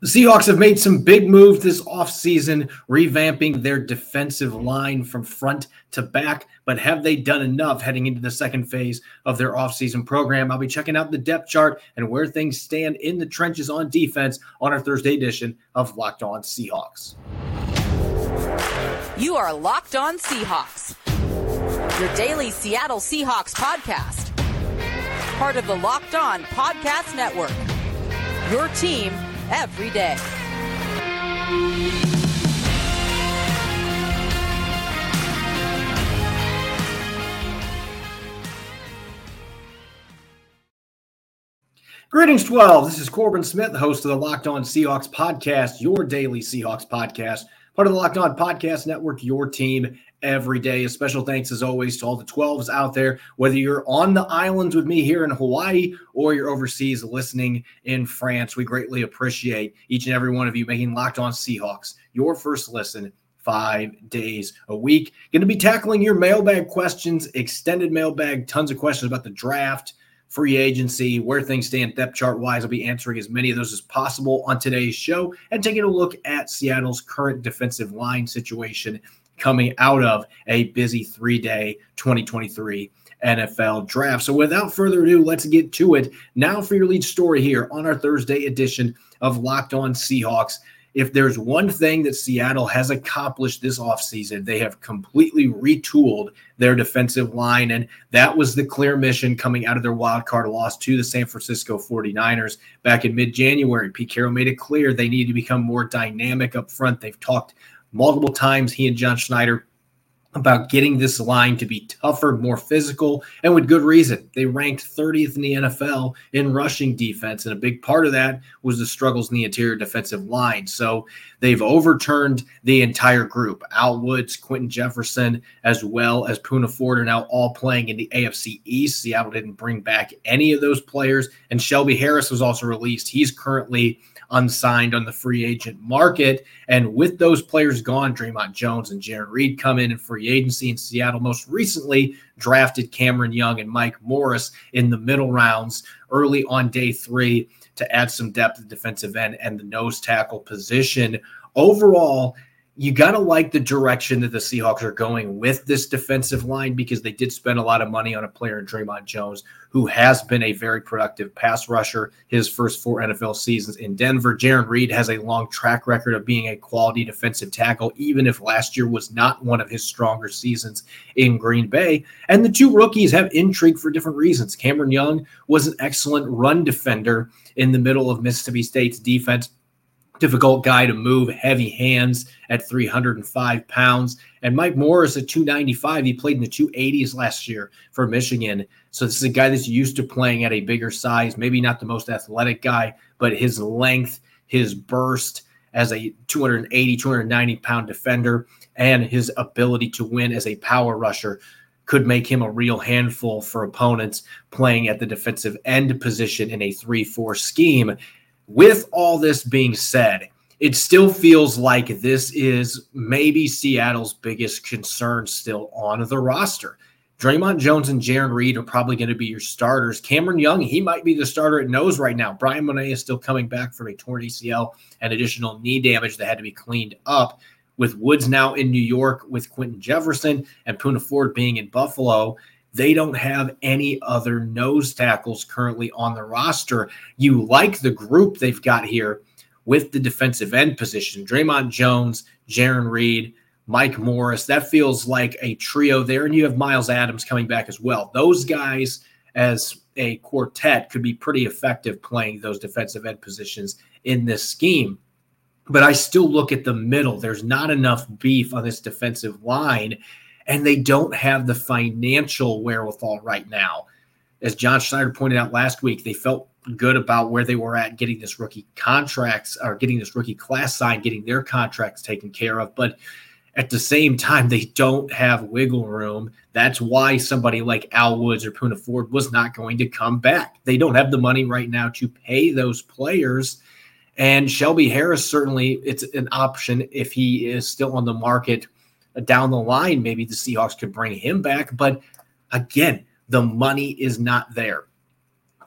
The Seahawks have made some big moves this offseason, revamping their defensive line from front to back. But have they done enough heading into the second phase of their offseason program? I'll be checking out the depth chart and where things stand in the trenches on defense on our Thursday edition of Locked On Seahawks. You are Locked On Seahawks, your daily Seattle Seahawks podcast, part of the Locked On Podcast Network. Your team every day. Greetings, 12. This is Corbin Smith, the host of the Locked On Seahawks podcast, your daily Seahawks podcast, part of the Locked On Podcast Network, your team every day. A special thanks, as always, to all the 12s out there, whether you're on the islands with me here in Hawaii or you're overseas listening in France. We greatly appreciate each and every one of you making Locked On Seahawks your first listen five days a week. Going to be tackling your mailbag questions, extended mailbag, tons of questions about the draft. Free agency, where things stand depth chart wise. I'll be answering as many of those as possible on today's show and taking a look at Seattle's current defensive line situation coming out of a busy three day 2023 NFL draft. So, without further ado, let's get to it. Now, for your lead story here on our Thursday edition of Locked On Seahawks. If there's one thing that Seattle has accomplished this offseason, they have completely retooled their defensive line. And that was the clear mission coming out of their wild card loss to the San Francisco 49ers back in mid January. Pete Carroll made it clear they need to become more dynamic up front. They've talked multiple times, he and John Schneider, about getting this line to be tougher, more physical, and with good reason. They ranked 30th in the NFL in rushing defense, and a big part of that was the struggles in the interior defensive line. So they've overturned the entire group. Al Woods, Quinton Jefferson, as well as Poona Ford are now all playing in the AFC East. Seattle didn't bring back any of those players, and Shelby Harris was also released. He's currently unsigned on the free agent market. And with those players gone, Dre'Mont Jones and Jarran Reed come in in free agency in Seattle. Most recently, drafted Cameron Young and Mike Morris in the middle rounds early on day three to add some depth at defensive end and the nose tackle position. Overall, you got to like the direction that the Seahawks are going with this defensive line because they did spend a lot of money on a player in Dre'Mont Jones, who has been a very productive pass rusher his first four NFL seasons in Denver. Jarran Reed has a long track record of being a quality defensive tackle, even if last year was not one of his stronger seasons in Green Bay. And the two rookies have intrigue for different reasons. Cameron Young was an excellent run defender in the middle of Mississippi State's defense difficult guy to move, heavy hands at 305 pounds. And Mike Morris at 295. He played in the 280s last year for Michigan. So this is a guy that's used to playing at a bigger size, maybe not the most athletic guy, but his length, his burst as a 280, 290 pound defender, and his ability to win as a power rusher could make him a real handful for opponents playing at the defensive end position in a 3 4 scheme. With all this being said, it still feels like this is maybe Seattle's biggest concern still on the roster. Dre'Mont Jones and Jarran Reed are probably going to be your starters. Cameron Young, he might be the starter at nose right now. Bryan Mone is still coming back from a torn ACL and additional knee damage that had to be cleaned up. With Woods now in New York, with Quinton Jefferson and Poona Ford being in Buffalo, they don't have any other nose tackles currently on the roster. You like the group they've got here with the defensive end position Dre'Mont Jones, Jarran Reed, Mike Morris. That feels like a trio there. And you have Myles Adams coming back as well. Those guys, as a quartet, could be pretty effective playing those defensive end positions in this scheme. But I still look at the middle. There's not enough beef on this defensive line and they don't have the financial wherewithal right now. As John Schneider pointed out last week, they felt good about where they were at getting this rookie contracts or getting this rookie class signed, getting their contracts taken care of. But at the same time, they don't have wiggle room. That's why somebody like Al Woods or Poona Ford was not going to come back. They don't have the money right now to pay those players. And Shelby Harris certainly it's an option if he is still on the market down the line, maybe the Seahawks could bring him back. But again, the money is not there.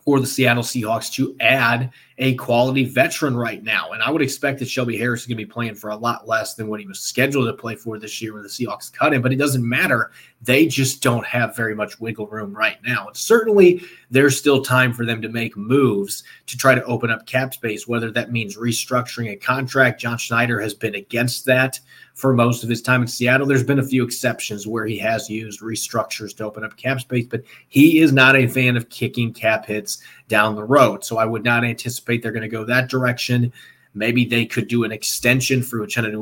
for the Seattle Seahawks to add a quality veteran right now. And I would expect that Shelby Harris is going to be playing for a lot less than what he was scheduled to play for this year when the Seahawks cut him. But it doesn't matter. They just don't have very much wiggle room right now. And certainly there's still time for them to make moves to try to open up cap space, whether that means restructuring a contract. John Schneider has been against that for most of his time in Seattle. There's been a few exceptions where he has used restructures to open up cap space, but he is not a fan of kicking cap hits down the road. So I would not anticipate they're going to go that direction. Maybe they could do an extension for Uchenna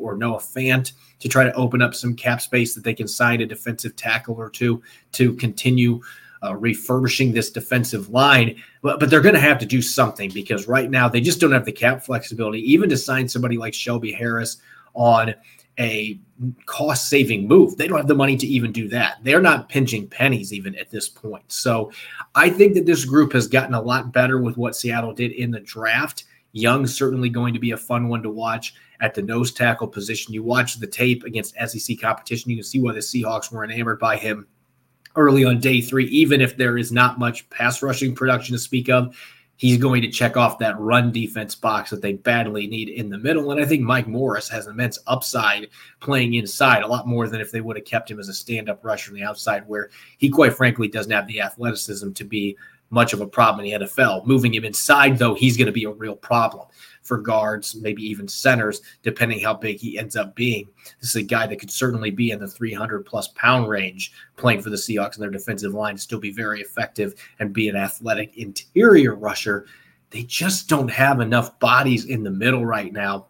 or Noah Fant to try to open up some cap space that they can sign a defensive tackle or two to continue uh, refurbishing this defensive line. But, but they're going to have to do something because right now they just don't have the cap flexibility, even to sign somebody like Shelby Harris on a cost saving move. They don't have the money to even do that. They're not pinching pennies even at this point. So I think that this group has gotten a lot better with what Seattle did in the draft. Young's certainly going to be a fun one to watch at the nose tackle position. You watch the tape against SEC competition, you can see why the Seahawks were enamored by him early on day three, even if there is not much pass rushing production to speak of he's going to check off that run defense box that they badly need in the middle. And I think Mike Morris has immense upside playing inside, a lot more than if they would have kept him as a stand up rusher on the outside, where he quite frankly doesn't have the athleticism to be much of a problem in the NFL. Moving him inside, though, he's going to be a real problem for guards, maybe even centers, depending how big he ends up being. This is a guy that could certainly be in the 300 plus pound range playing for the Seahawks and their defensive line still be very effective and be an athletic interior rusher. They just don't have enough bodies in the middle right now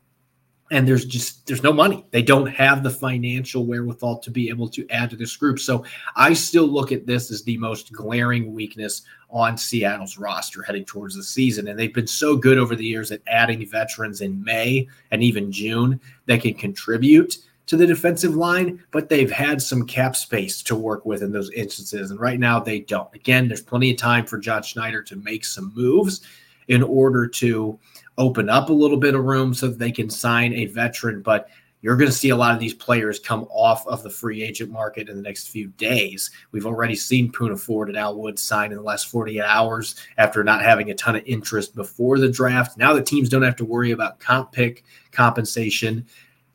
and there's just there's no money. They don't have the financial wherewithal to be able to add to this group. So i still look at this as the most glaring weakness on seattle's roster heading towards the season. And they've been so good over the years at adding veterans in may and even june that can contribute to the defensive line but they've had some cap space to work with in those instances. And right now they don't. Again there's plenty of time for john schneider to make some moves in order to open up a little bit of room so that they can sign a veteran. But you're going to see a lot of these players come off of the free agent market in the next few days. We've already seen Poona Ford and Al Wood sign in the last 48 hours after not having a ton of interest before the draft. Now the teams don't have to worry about comp pick compensation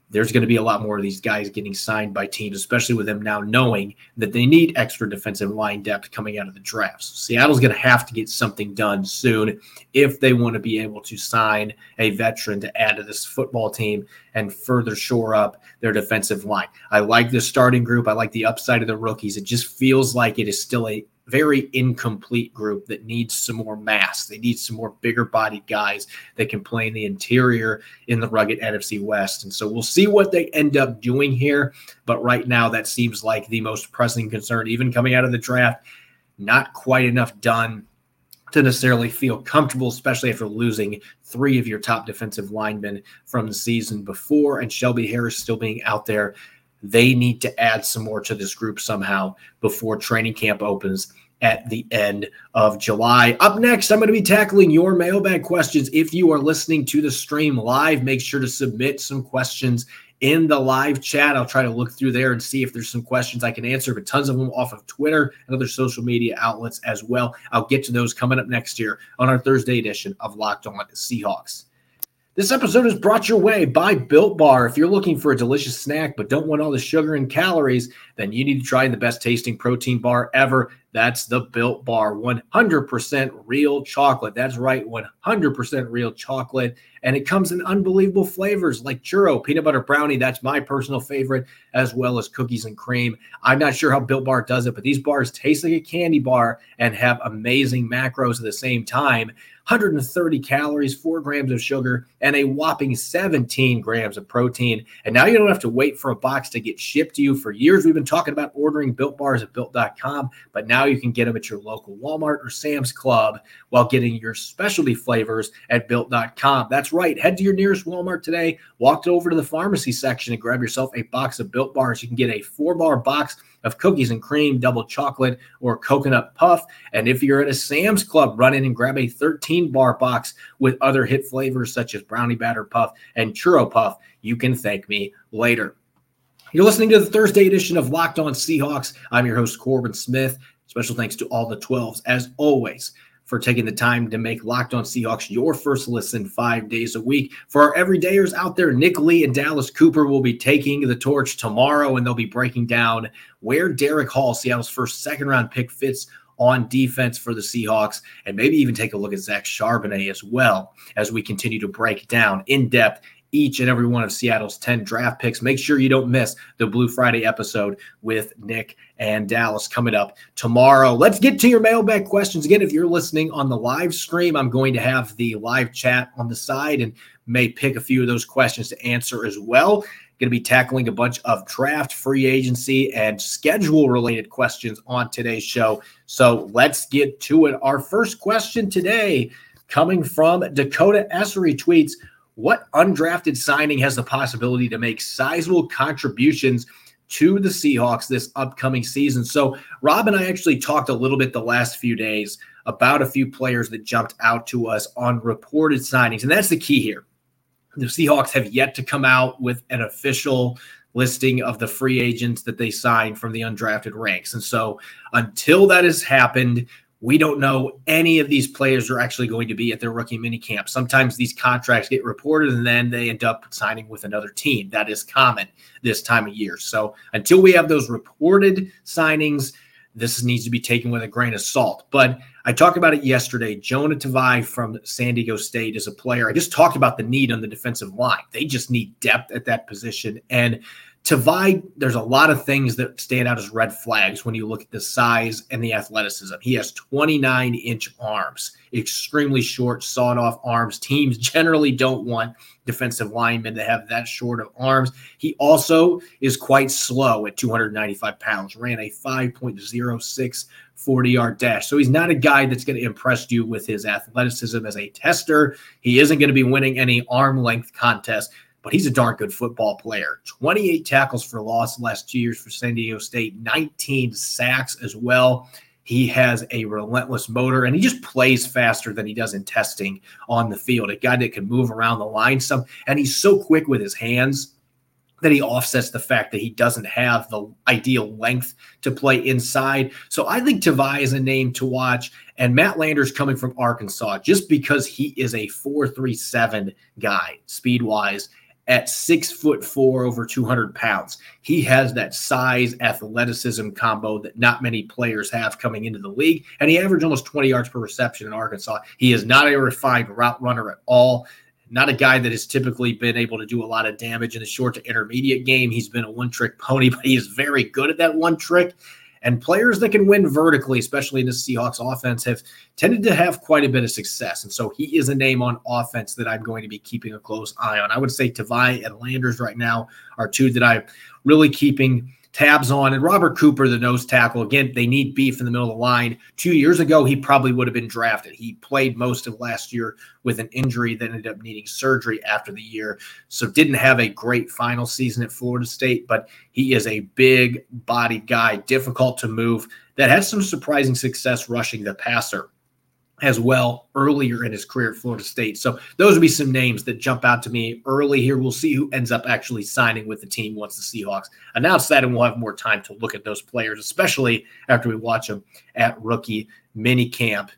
there's going to be a lot more of these guys getting signed by teams, especially with them now knowing that they need extra defensive line depth coming out of the drafts. Seattle's going to have to get something done soon if they want to be able to sign a veteran to add to this football team and further shore up their defensive line. I like the starting group. I like the upside of the rookies. It just feels like it is still a very incomplete group that needs some more mass. They need some more bigger bodied guys that can play in the interior in the rugged NFC West. And so we'll see what they end up doing here. But right now, that seems like the most pressing concern, even coming out of the draft. Not quite enough done to necessarily feel comfortable, especially after losing three of your top defensive linemen from the season before, and Shelby Harris still being out there they need to add some more to this group somehow before training camp opens at the end of July. Up next, I'm going to be tackling your mailbag questions. If you are listening to the stream live, make sure to submit some questions in the live chat. I'll try to look through there and see if there's some questions I can answer, but tons of them off of Twitter and other social media outlets as well. I'll get to those coming up next year on our Thursday edition of Locked On Seahawks. This episode is brought your way by Built Bar. If you're looking for a delicious snack but don't want all the sugar and calories, then you need to try the best tasting protein bar ever. That's the Built Bar. 100% real chocolate. That's right, 100% real chocolate. And it comes in unbelievable flavors like churro, peanut butter brownie. That's my personal favorite, as well as cookies and cream. I'm not sure how Built Bar does it, but these bars taste like a candy bar and have amazing macros at the same time. 130 calories, four grams of sugar, and a whopping 17 grams of protein. And now you don't have to wait for a box to get shipped to you. For years, we've been talking about ordering built bars at built.com, but now you can get them at your local Walmart or Sam's Club while getting your specialty flavors at built.com. That's right. Head to your nearest Walmart today, walk over to the pharmacy section, and grab yourself a box of built bars. You can get a four bar box of cookies and cream, double chocolate, or coconut puff. And if you're at a Sam's Club, run in and grab a 13 bar box with other hit flavors such as brownie batter puff and churro puff. You can thank me later. You're listening to the Thursday edition of Locked On Seahawks. I'm your host, Corbin Smith. Special thanks to all the 12s, as always, for taking the time to make Locked On Seahawks your first listen five days a week. For our everydayers out there, Nick Lee and Dallas Cooper will be taking the torch tomorrow, and they'll be breaking down where Derick Hall, Seattle's first second round pick, fits on defense for the Seahawks, and maybe even take a look at Zach Charbonnet as well as we continue to break down in depth each and every one of Seattle's 10 draft picks. Make sure you don't miss the Blue Friday episode with Nick and Dallas coming up tomorrow. Let's get to your mailbag questions. Again, if you're listening on the live stream, I'm going to have the live chat on the side and may pick a few of those questions to answer as well. Going to be tackling a bunch of draft, free agency, and schedule related questions on today's show. So let's get to it. Our first question today coming from Dakota Essery tweets What undrafted signing has the possibility to make sizable contributions? to the Seahawks this upcoming season. So, Rob and I actually talked a little bit the last few days about a few players that jumped out to us on reported signings. And that's the key here the Seahawks have yet to come out with an official listing of the free agents that they signed from the undrafted ranks. And so until that has happened, we don't know any of these players are actually going to be at their rookie minicamp. Sometimes these contracts get reported and then they end up signing with another team. That is common this time of year. So until we have those reported signings, this needs to be taken with a grain of salt. But I talked about it yesterday. Jonah Tavai from San Diego State is a player. I just talked about the need on the defensive line. They just need depth at that position. And Tavai, there's a lot of things that stand out as red flags when you look at the size and the athleticism. He has 29 inch arms, extremely short, sawed off arms. Teams generally don't want defensive linemen to have that short of arms. He also is quite slow at 295 pounds, ran a 5.06 40 yard dash. So he's not a guy that's going to impress you with his athleticism as a tester. He isn't going to be winning any arm length contests but he's a darn good football player. 28 tackles for loss last two years for San Diego State, 19 sacks as well. He has a relentless motor and he just plays faster than he does in testing on the field. A guy that can move around the line some, and he's so quick with his hands that he offsets the fact that he doesn't have the ideal length to play inside. So I think Tavai is a name to watch. And Matt Landers coming from Arkansas, just because he is a 437 guy speed wise at six foot four, over 200 pounds. He has that size athleticism combo that not many players have coming into the league. And he averaged almost 20 yards per reception in Arkansas. He is not a refined route runner at all. Not a guy that has typically been able to do a lot of damage in the short to intermediate game. He's been a one trick pony, but he is very good at that one trick. And players that can win vertically, especially in the Seahawks offense, have tended to have quite a bit of success. And so he is a name on offense that I'm going to be keeping a close eye on. I would say Tavai and Landers right now are two that I'm really keeping tabs on. And Robert Cooper, the nose tackle, again, they need beef in the middle of the line. Two years ago, he probably would have been drafted. He played most of last year with an injury that ended up needing surgery after the year. So didn't have a great final season at Florida State, but he is a big bodied guy, difficult to move, that has some surprising success rushing the passer as well earlier in his career at Florida State. So those would be some names that jump out to me early here. We'll see who ends up actually signing with the team once the Seahawks announce that, and we'll have more time to look at those players, especially after we watch them at rookie mini camp.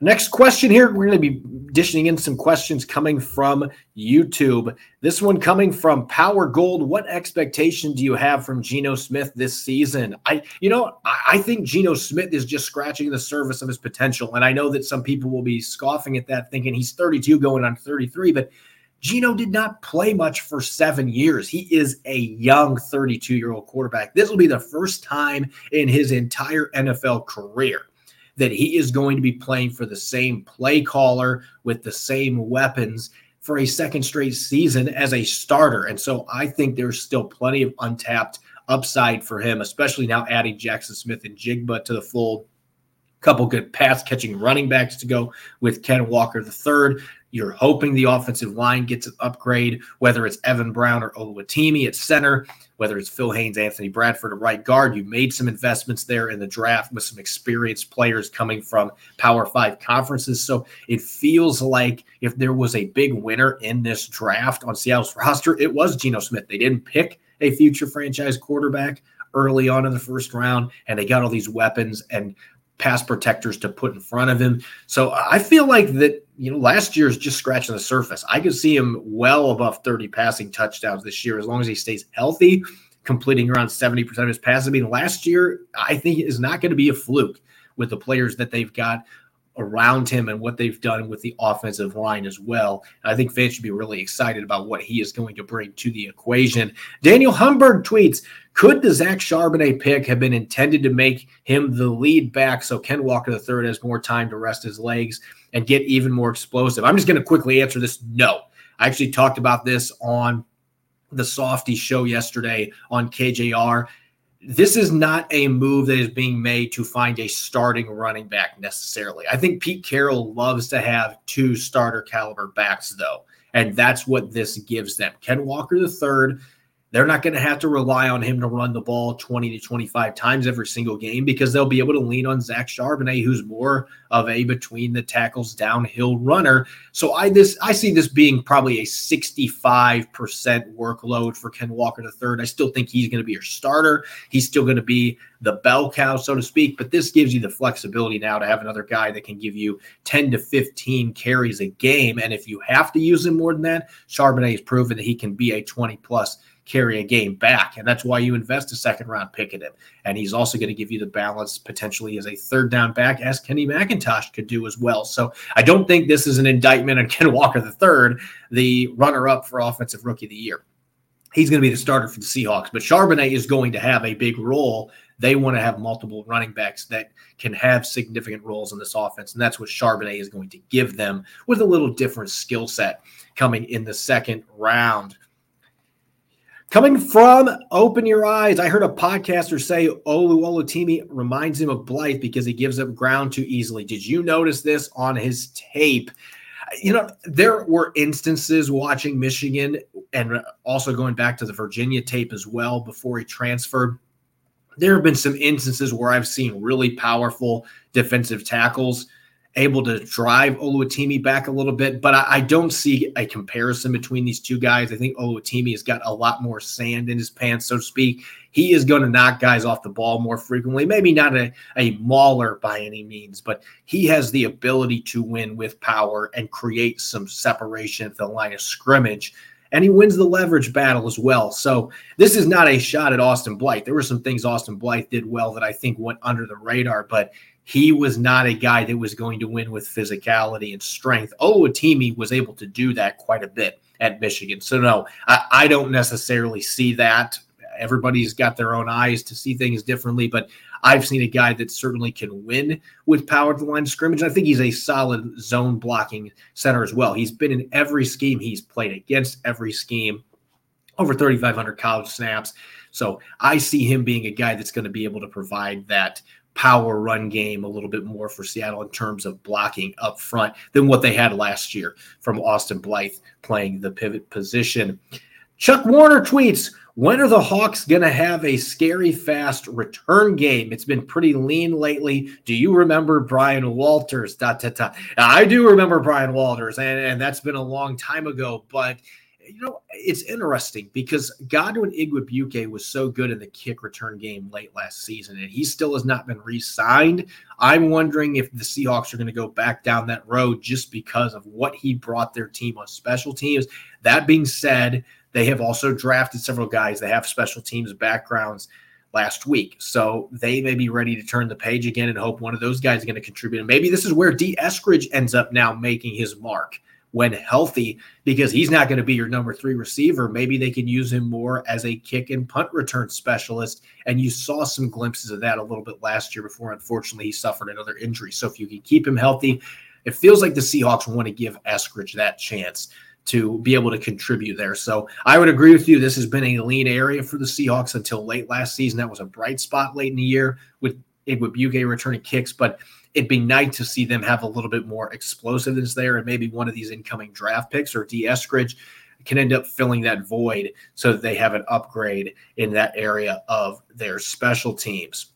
Next question here. We're going to be dishing in some questions coming from YouTube. This one coming from Power Gold. What expectation do you have from Geno Smith this season? I, you know, I think Geno Smith is just scratching the surface of his potential. And I know that some people will be scoffing at that, thinking he's 32 going on 33, but Geno did not play much for seven years. He is a young 32 year old quarterback. This will be the first time in his entire NFL career that he is going to be playing for the same play caller with the same weapons for a second straight season as a starter. And so I think there's still plenty of untapped upside for him, especially now adding Jackson Smith-Njigba to the fold. Couple good pass catching running backs to go with Ken Walker the third. You're hoping the offensive line gets an upgrade, whether it's Evan Brown or Oluwatimi at center, whether it's Phil Haynes, Anthony Bradford at right guard. You made some investments there in the draft with some experienced players coming from Power Five conferences. So it feels like if there was a big winner in this draft on Seattle's roster, it was Geno Smith. They didn't pick a future franchise quarterback early on in the first round, and they got all these weapons. And pass protectors to put in front of him. So I feel like that, you know, last year is just scratching the surface. I could see him well above 30 passing touchdowns this year as long as he stays healthy, completing around 70% of his passes. I mean, last year, I think is not going to be a fluke with the players that they've got around him and what they've done with the offensive line as well. I think fans should be really excited about what he is going to bring to the equation. Daniel Humberg tweets Could the Zach Charbonnet pick have been intended to make him the lead back so Ken Walker III has more time to rest his legs and get even more explosive? I'm just going to quickly answer this no. I actually talked about this on the Softy show yesterday on KJR this is not a move that is being made to find a starting running back necessarily. I think Pete Carroll loves to have two starter caliber backs, though, and that's what this gives them. Ken Walker the third they're not going to have to rely on him to run the ball 20 to 25 times every single game because they'll be able to lean on Zach Charbonnet, who's more of a between the tackles downhill runner. So I this I see this being probably a 65% workload for Ken Walker the third. I still think he's going to be your starter. He's still going to be the bell cow, so to speak. But this gives you the flexibility now to have another guy that can give you 10 to 15 carries a game. And if you have to use him more than that, Charbonnet has proven that he can be a 20 plus carry a game back. And that's why you invest a second round pick in him. And he's also going to give you the balance potentially as a third down back, as Kenny McIntosh could do as well. So I don't think this is an indictment on Ken Walker III, the runner up for Offensive Rookie of the Year. He's going to be the starter for the Seahawks, but Charbonnet is going to have a big role. They want to have multiple running backs that can have significant roles in this offense. And that's what Charbonnet is going to give them with a little different skill set coming in the second round. Coming from Open Your Eyes, I heard a podcaster say Olu Oluwatimi reminds him of Blythe because he gives up ground too easily. Did you notice this on his tape? You know, there were instances watching Michigan and also going back to the Virginia tape as well before he transferred. There have been some instances where I've seen really powerful defensive tackles able to drive Oluwatimi back a little bit, but I, I, don't see a comparison between these two guys. I think Oluwatimi has got a lot more sand in his pants, so to speak. He is going to knock guys off the ball more frequently. Maybe not a, a mauler by any means, but he has the ability to win with power and create some separation at the line of scrimmage. And he wins the leverage battle as well. So this is not a shot at Austin Blythe. There were some things Austin Blythe did well that I think went under the radar, but he was not a guy that was going to win with physicality and strength. Oluwatimi was able to do that quite a bit at Michigan. So no, I, I, don't necessarily see that. Everybody's got their own eyes to see things differently, but I've seen a guy that certainly can win with power to the line of scrimmage. I think he's a solid zone blocking center as well. He's been in every scheme he's played against every scheme, over 3,500 college snaps. So I see him being a guy that's going to be able to provide that power run game a little bit more for Seattle in terms of blocking up front than what they had last year from Austin Blythe playing the pivot position. Chuck Warner tweets, when are the Hawks going to have a scary fast return game? It's been pretty lean lately. Do you remember Bryan Walters? Da, da, da. I do remember Bryan Walters, and, and that's been a long time ago, but – you know, it's interesting because Godwin Igwebuike was so good in the kick return game late last season, and he still has not been re-signed. I'm wondering if the Seahawks are going to go back down that road just because of what he brought their team on special teams. That being said, they have also drafted several guys that have special teams backgrounds last week. So they may be ready to turn the page again and hope one of those guys is going to contribute. And maybe this is where Dee Eskridge ends up now making his mark when healthy because he's not going to be your number three receiver. Maybe they can use him more as a kick and punt return specialist. And you saw some glimpses of that a little bit last year before, unfortunately, he suffered another injury. So if you can keep him healthy, it feels like the Seahawks want to give Eskridge that chance to be able to contribute there. So I would agree with you. This has been a lean area for the Seahawks until late last season. That was a bright spot late in the year with Igwebuike returning kicks, but it'd be nice to see them have a little bit more explosiveness there, and maybe one of these incoming draft picks or Dee Eskridge can end up filling that void so that they have an upgrade in that area of their special teams.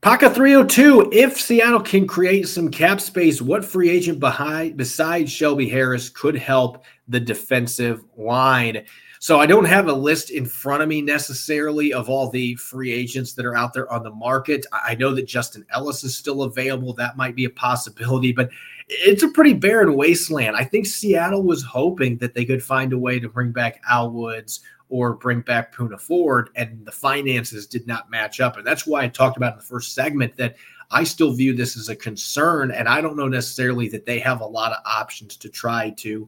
Paka 302. If Seattle can create some cap space, what free agent behind besides Shelby Harris could help the defensive line? So I don't have a list in front of me necessarily of all the free agents that are out there on the market. I know that Justin Ellis is still available. That might be a possibility, but it's a pretty barren wasteland. I think Seattle was hoping that they could find a way to bring back Al Woods or bring back Poona Ford, and the finances did not match up. And that's why I talked about in the first segment that I still view this as a concern. And I don't know necessarily that they have a lot of options to try to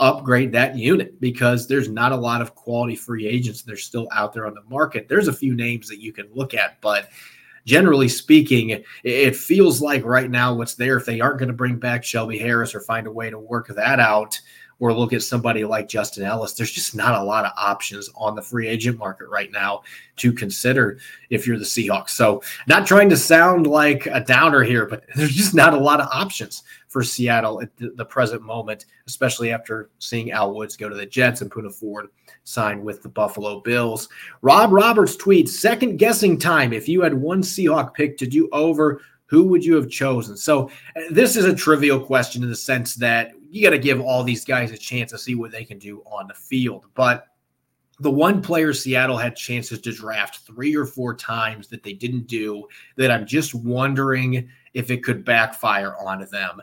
upgrade that unit because there's not a lot of quality free agents that are still out there on the market. There's a few names that you can look at, but generally speaking, it feels like right now what's there, if they aren't going to bring back Shelby Harris or find a way to work that out, or look at somebody like Justin Ellis, there's just not a lot of options on the free agent market right now to consider if you're the Seahawks. So, not trying to sound like a downer here, but there's just not a lot of options for Seattle at the, present moment, especially after seeing Al Woods go to the Jets and Poona Ford sign with the Buffalo Bills. Rob Roberts tweets second guessing time. If you had one Seahawk pick to do over, who would you have chosen? So, this is a trivial question in the sense that you got to give all these guys a chance to see what they can do on the field. But the one player Seattle had chances to draft three or four times that they didn't do, that I'm just wondering if it could backfire on them.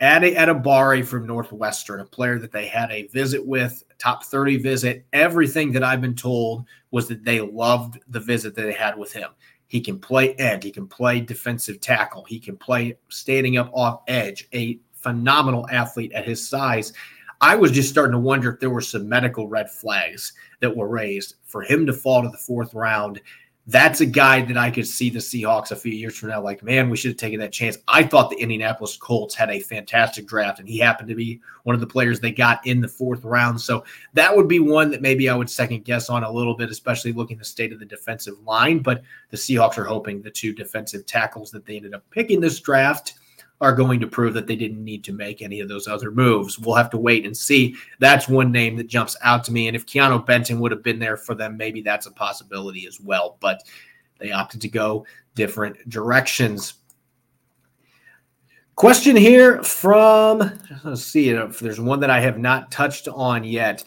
Ade Adebawore from Northwestern, a player that they had a visit with, top 30 visit. Everything that I've been told was that they loved the visit that they had with him. He can play end. He can play defensive tackle. He can play standing up off edge. A phenomenal athlete at his size. I was just starting to wonder if there were some medical red flags that were raised for him to fall to the fourth round. That's a guy that I could see the Seahawks a few years from now. Like, man, we should have taken that chance. I thought the Indianapolis Colts had a fantastic draft, and he happened to be one of the players they got in the fourth round. So that would be one that maybe I would second guess on a little bit, especially looking the state of the defensive line. But the Seahawks are hoping the two defensive tackles that they ended up picking this draft are going to prove that they didn't need to make any of those other moves. We'll have to wait and see. That's one name that jumps out to me. And if Keanu Benton would have been there for them, maybe that's a possibility as well. But they opted to go different directions. Question here from, let's see if there's one that I have not touched on yet.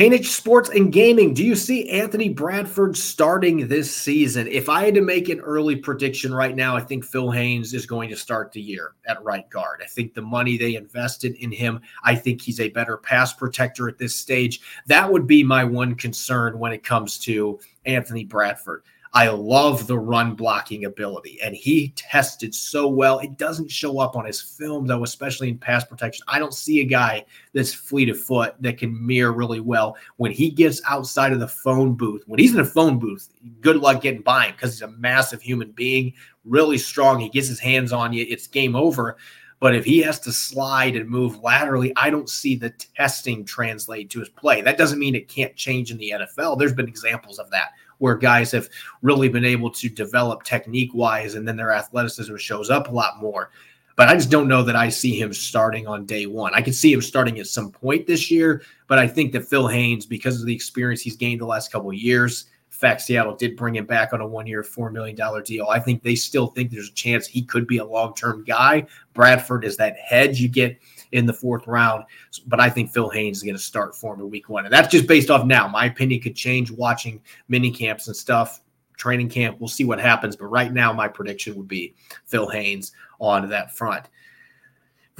Hainich Sports and Gaming. Do you see Anthony Bradford starting this season? If I had to make an early prediction right now, I think Phil Haynes is going to start the year at right guard. I think the money they invested in him, I think he's a better pass protector at this stage. That would be my one concern when it comes to Anthony Bradford. I love the run blocking ability, and he tested so well. It doesn't show up on his film, though, especially in pass protection. I don't see a guy that's fleet of foot that can mirror really well. When he gets outside of the phone booth, when he's in a phone booth, good luck getting by him because he's a massive human being, really strong. He gets his hands on you, it's game over. But if he has to slide and move laterally, I don't see the testing translate to his play. That doesn't mean it can't change in the NFL. There's been examples of that where guys have really been able to develop technique wise and then their athleticism shows up a lot more. But I just don't know that I see him starting on day one. I could see him starting at some point this year, but I think that Phil Haynes, because of the experience he's gained the last couple of years, fact, Seattle did bring him back on a one year, $4 million deal. I think they still think there's a chance he could be a long term guy. Bradford is that hedge you get in the fourth round. But I think Phil Haynes is going to start for him in week one. And that's just based off now. My opinion could change watching mini camps and stuff, training camp. We'll see what happens. But right now, my prediction would be Phil Haynes on that front.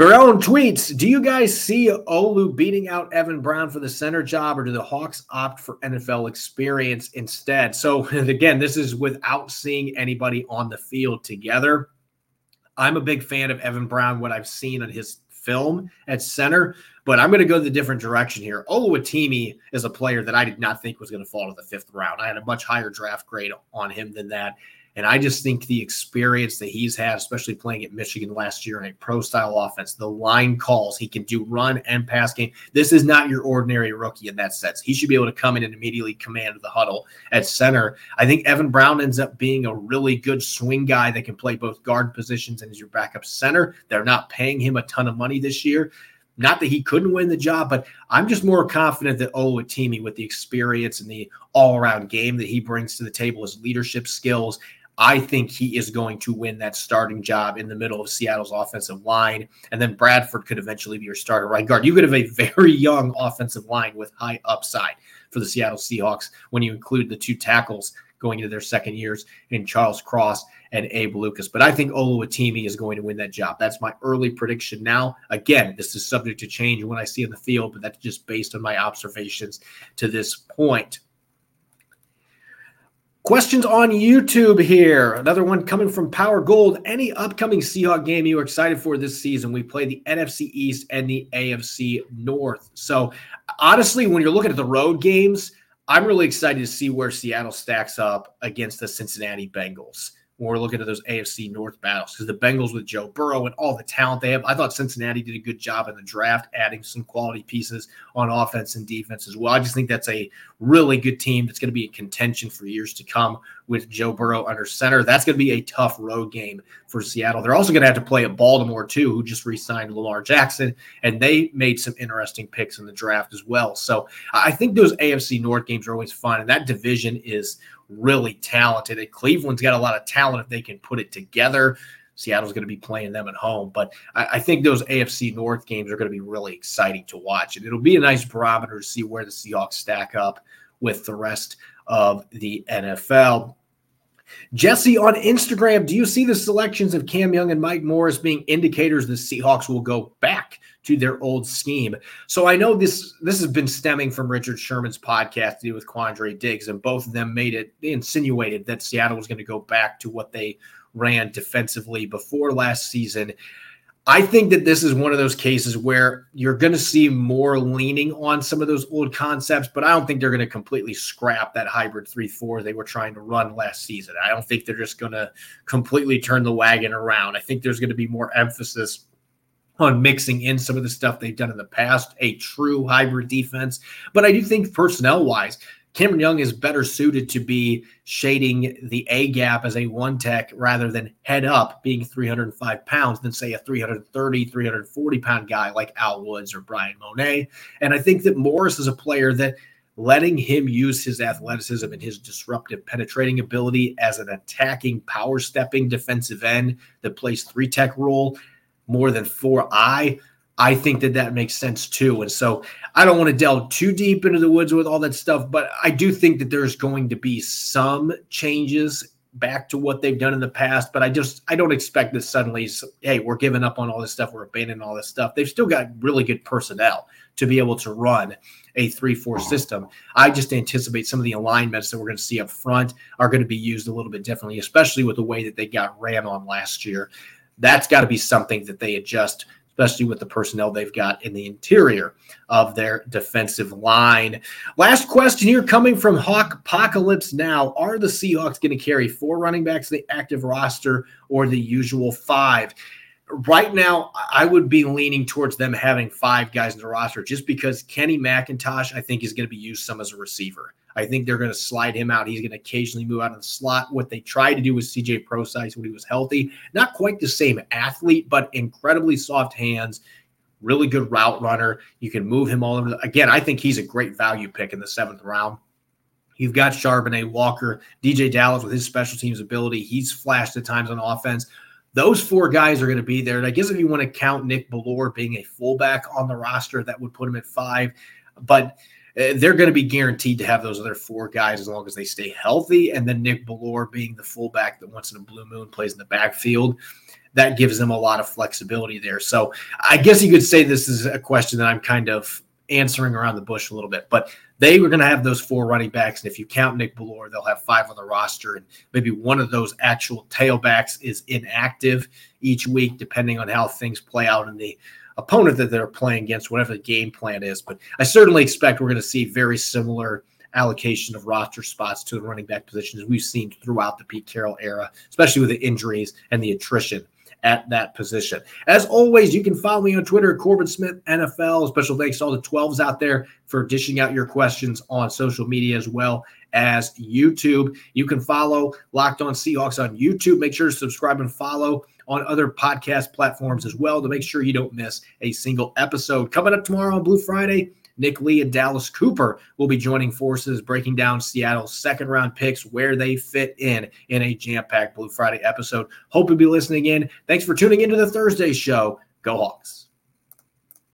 Verone tweets, do you guys see Olu beating out Evan Brown for the center job, or do the Hawks opt for NFL experience instead? So, again, this is without seeing anybody on the field together. I'm a big fan of Evan Brown, what I've seen on his film at center, but I'm going to go the different direction here. Oluwatimi is a player that I did not think was going to fall to the fifth round. I had a much higher draft grade on him than that. And I just think the experience that he's had, especially playing at Michigan last year in a pro style offense, the line calls, he can do run and pass game. This is not your ordinary rookie in that sense. He should be able to come in and immediately command the huddle at center. I think Evan Brown ends up being a really good swing guy that can play both guard positions and as your backup center. They're not paying him a ton of money this year. Not that he couldn't win the job, but I'm just more confident that Oluwatimi, with the experience and the all around game that he brings to the table, his leadership skills, I think he is going to win that starting job in the middle of Seattle's offensive line. And then Bradford could eventually be your starter right guard. You could have a very young offensive line with high upside for the Seattle Seahawks when you include the two tackles going into their second years in Charles Cross and Abe Lucas. But I think Oluwatimi is going to win that job. That's my early prediction now. Again, this is subject to change when I see in the field, but that's just based on my observations to this point. Questions on YouTube here. Another one coming from Power Gold. Any upcoming Seahawk game you are excited for this season? We play the NFC East and the AFC North. So, honestly, when you're looking at the road games, I'm really excited to see where Seattle stacks up against the Cincinnati Bengals when we're looking at those AFC North battles because the Bengals with Joe Burrow and all the talent they have. I thought Cincinnati did a good job in the draft, adding some quality pieces on offense and defense as well. I just think that's a really good team that's going to be in contention for years to come with Joe Burrow under center. That's going to be a tough road game for Seattle. They're also going to have to play at Baltimore too, who just re-signed Lamar Jackson, and they made some interesting picks in the draft as well. So I think those AFC North games are always fun, and that division is really talented. And Cleveland's got a lot of talent if they can put it together. Seattle's going to be playing them at home. But I, I, think those AFC North games are going to be really exciting to watch. And it'll be a nice barometer to see where the Seahawks stack up with the rest of the NFL. Jesse on Instagram, do you see the selections of Cam Young and Mike Morris being indicators the Seahawks will go back to their old scheme? So I know this this has been stemming from Richard Sherman's podcast to do with Quandre Diggs, and both of them made it they insinuated that Seattle was going to go back to what they ran defensively before last season. I think that this is one of those cases where you're going to see more leaning on some of those old concepts, but I don't think they're going to completely scrap that hybrid 3 4 they were trying to run last season. I don't think they're just going to completely turn the wagon around. I think there's going to be more emphasis on mixing in some of the stuff they've done in the past, a true hybrid defense. But I do think personnel wise, Cameron Young is better suited to be shading the A gap as a one tech rather than head up being 305 pounds than say a 330, 340 pound guy like Al Woods or Bryan Mone. And I think that Morris is a player that letting him use his athleticism and his disruptive penetrating ability as an attacking power stepping defensive end that plays three tech role more than four I I think that that makes sense too. And so I don't want to delve too deep into the woods with all that stuff, but I do think that there's going to be some changes back to what they've done in the past. But I just I don't expect this suddenly. Hey, we're giving up on all this stuff. We're abandoning all this stuff. They've still got really good personnel to be able to run a three-four uh-huh. system. I just anticipate some of the alignments that we're going to see up front are going to be used a little bit differently, especially with the way that they got ran on last year. That's got to be something that they adjust especially with the personnel they've got in the interior of their defensive line. Last question here coming from Hawk Apocalypse Now. Are the Seahawks going to carry four running backs in the active roster or the usual five? Right now, I would be leaning towards them having five guys in the roster just because Kenny McIntosh, I think, is going to be used some as a receiver. I think they're going to slide him out. He's going to occasionally move out of the slot. What they tried to do with CJ Prosise when he was healthy, not quite the same athlete, but incredibly soft hands, really good route runner. You can move him all over. The, again, I think he's a great value pick in the seventh round. You've got Charbonnet, Walker, DJ Dallas with his special teams ability. He's flashed at times on offense. Those four guys are going to be there. And I guess if you want to count Nick Bellore being a fullback on the roster, that would put him at five. But uh, they're going to be guaranteed to have those other four guys as long as they stay healthy. And then Nick Bellore being the fullback that once in a blue moon plays in the backfield, that gives them a lot of flexibility there. So I guess you could say this is a question that I'm kind of answering around the bush a little bit, but they were going to have those four running backs. And if you count Nick Bellore, they'll have five on the roster. And maybe one of those actual tailbacks is inactive each week, depending on how things play out in the opponent that they're playing against, whatever the game plan is. But I certainly expect we're going to see very similar allocation of roster spots to the running back positions we've seen throughout the Pete Carroll era, especially with the injuries and the attrition at that position. As always, you can follow me on Twitter, Corbin Smith NFL. Special thanks to all the 12s out there for dishing out your questions on social media as well as YouTube. You can follow Locked On Seahawks on YouTube. Make sure to subscribe and follow on other podcast platforms as well to make sure you don't miss a single episode. Coming up tomorrow on Blue Friday, Nick Lee and Dallas Cooper will be joining forces, breaking down Seattle's second round picks, where they fit in in a jam packed Blue Friday episode. Hope you'll be listening in. Thanks for tuning into the Thursday show. Go Hawks.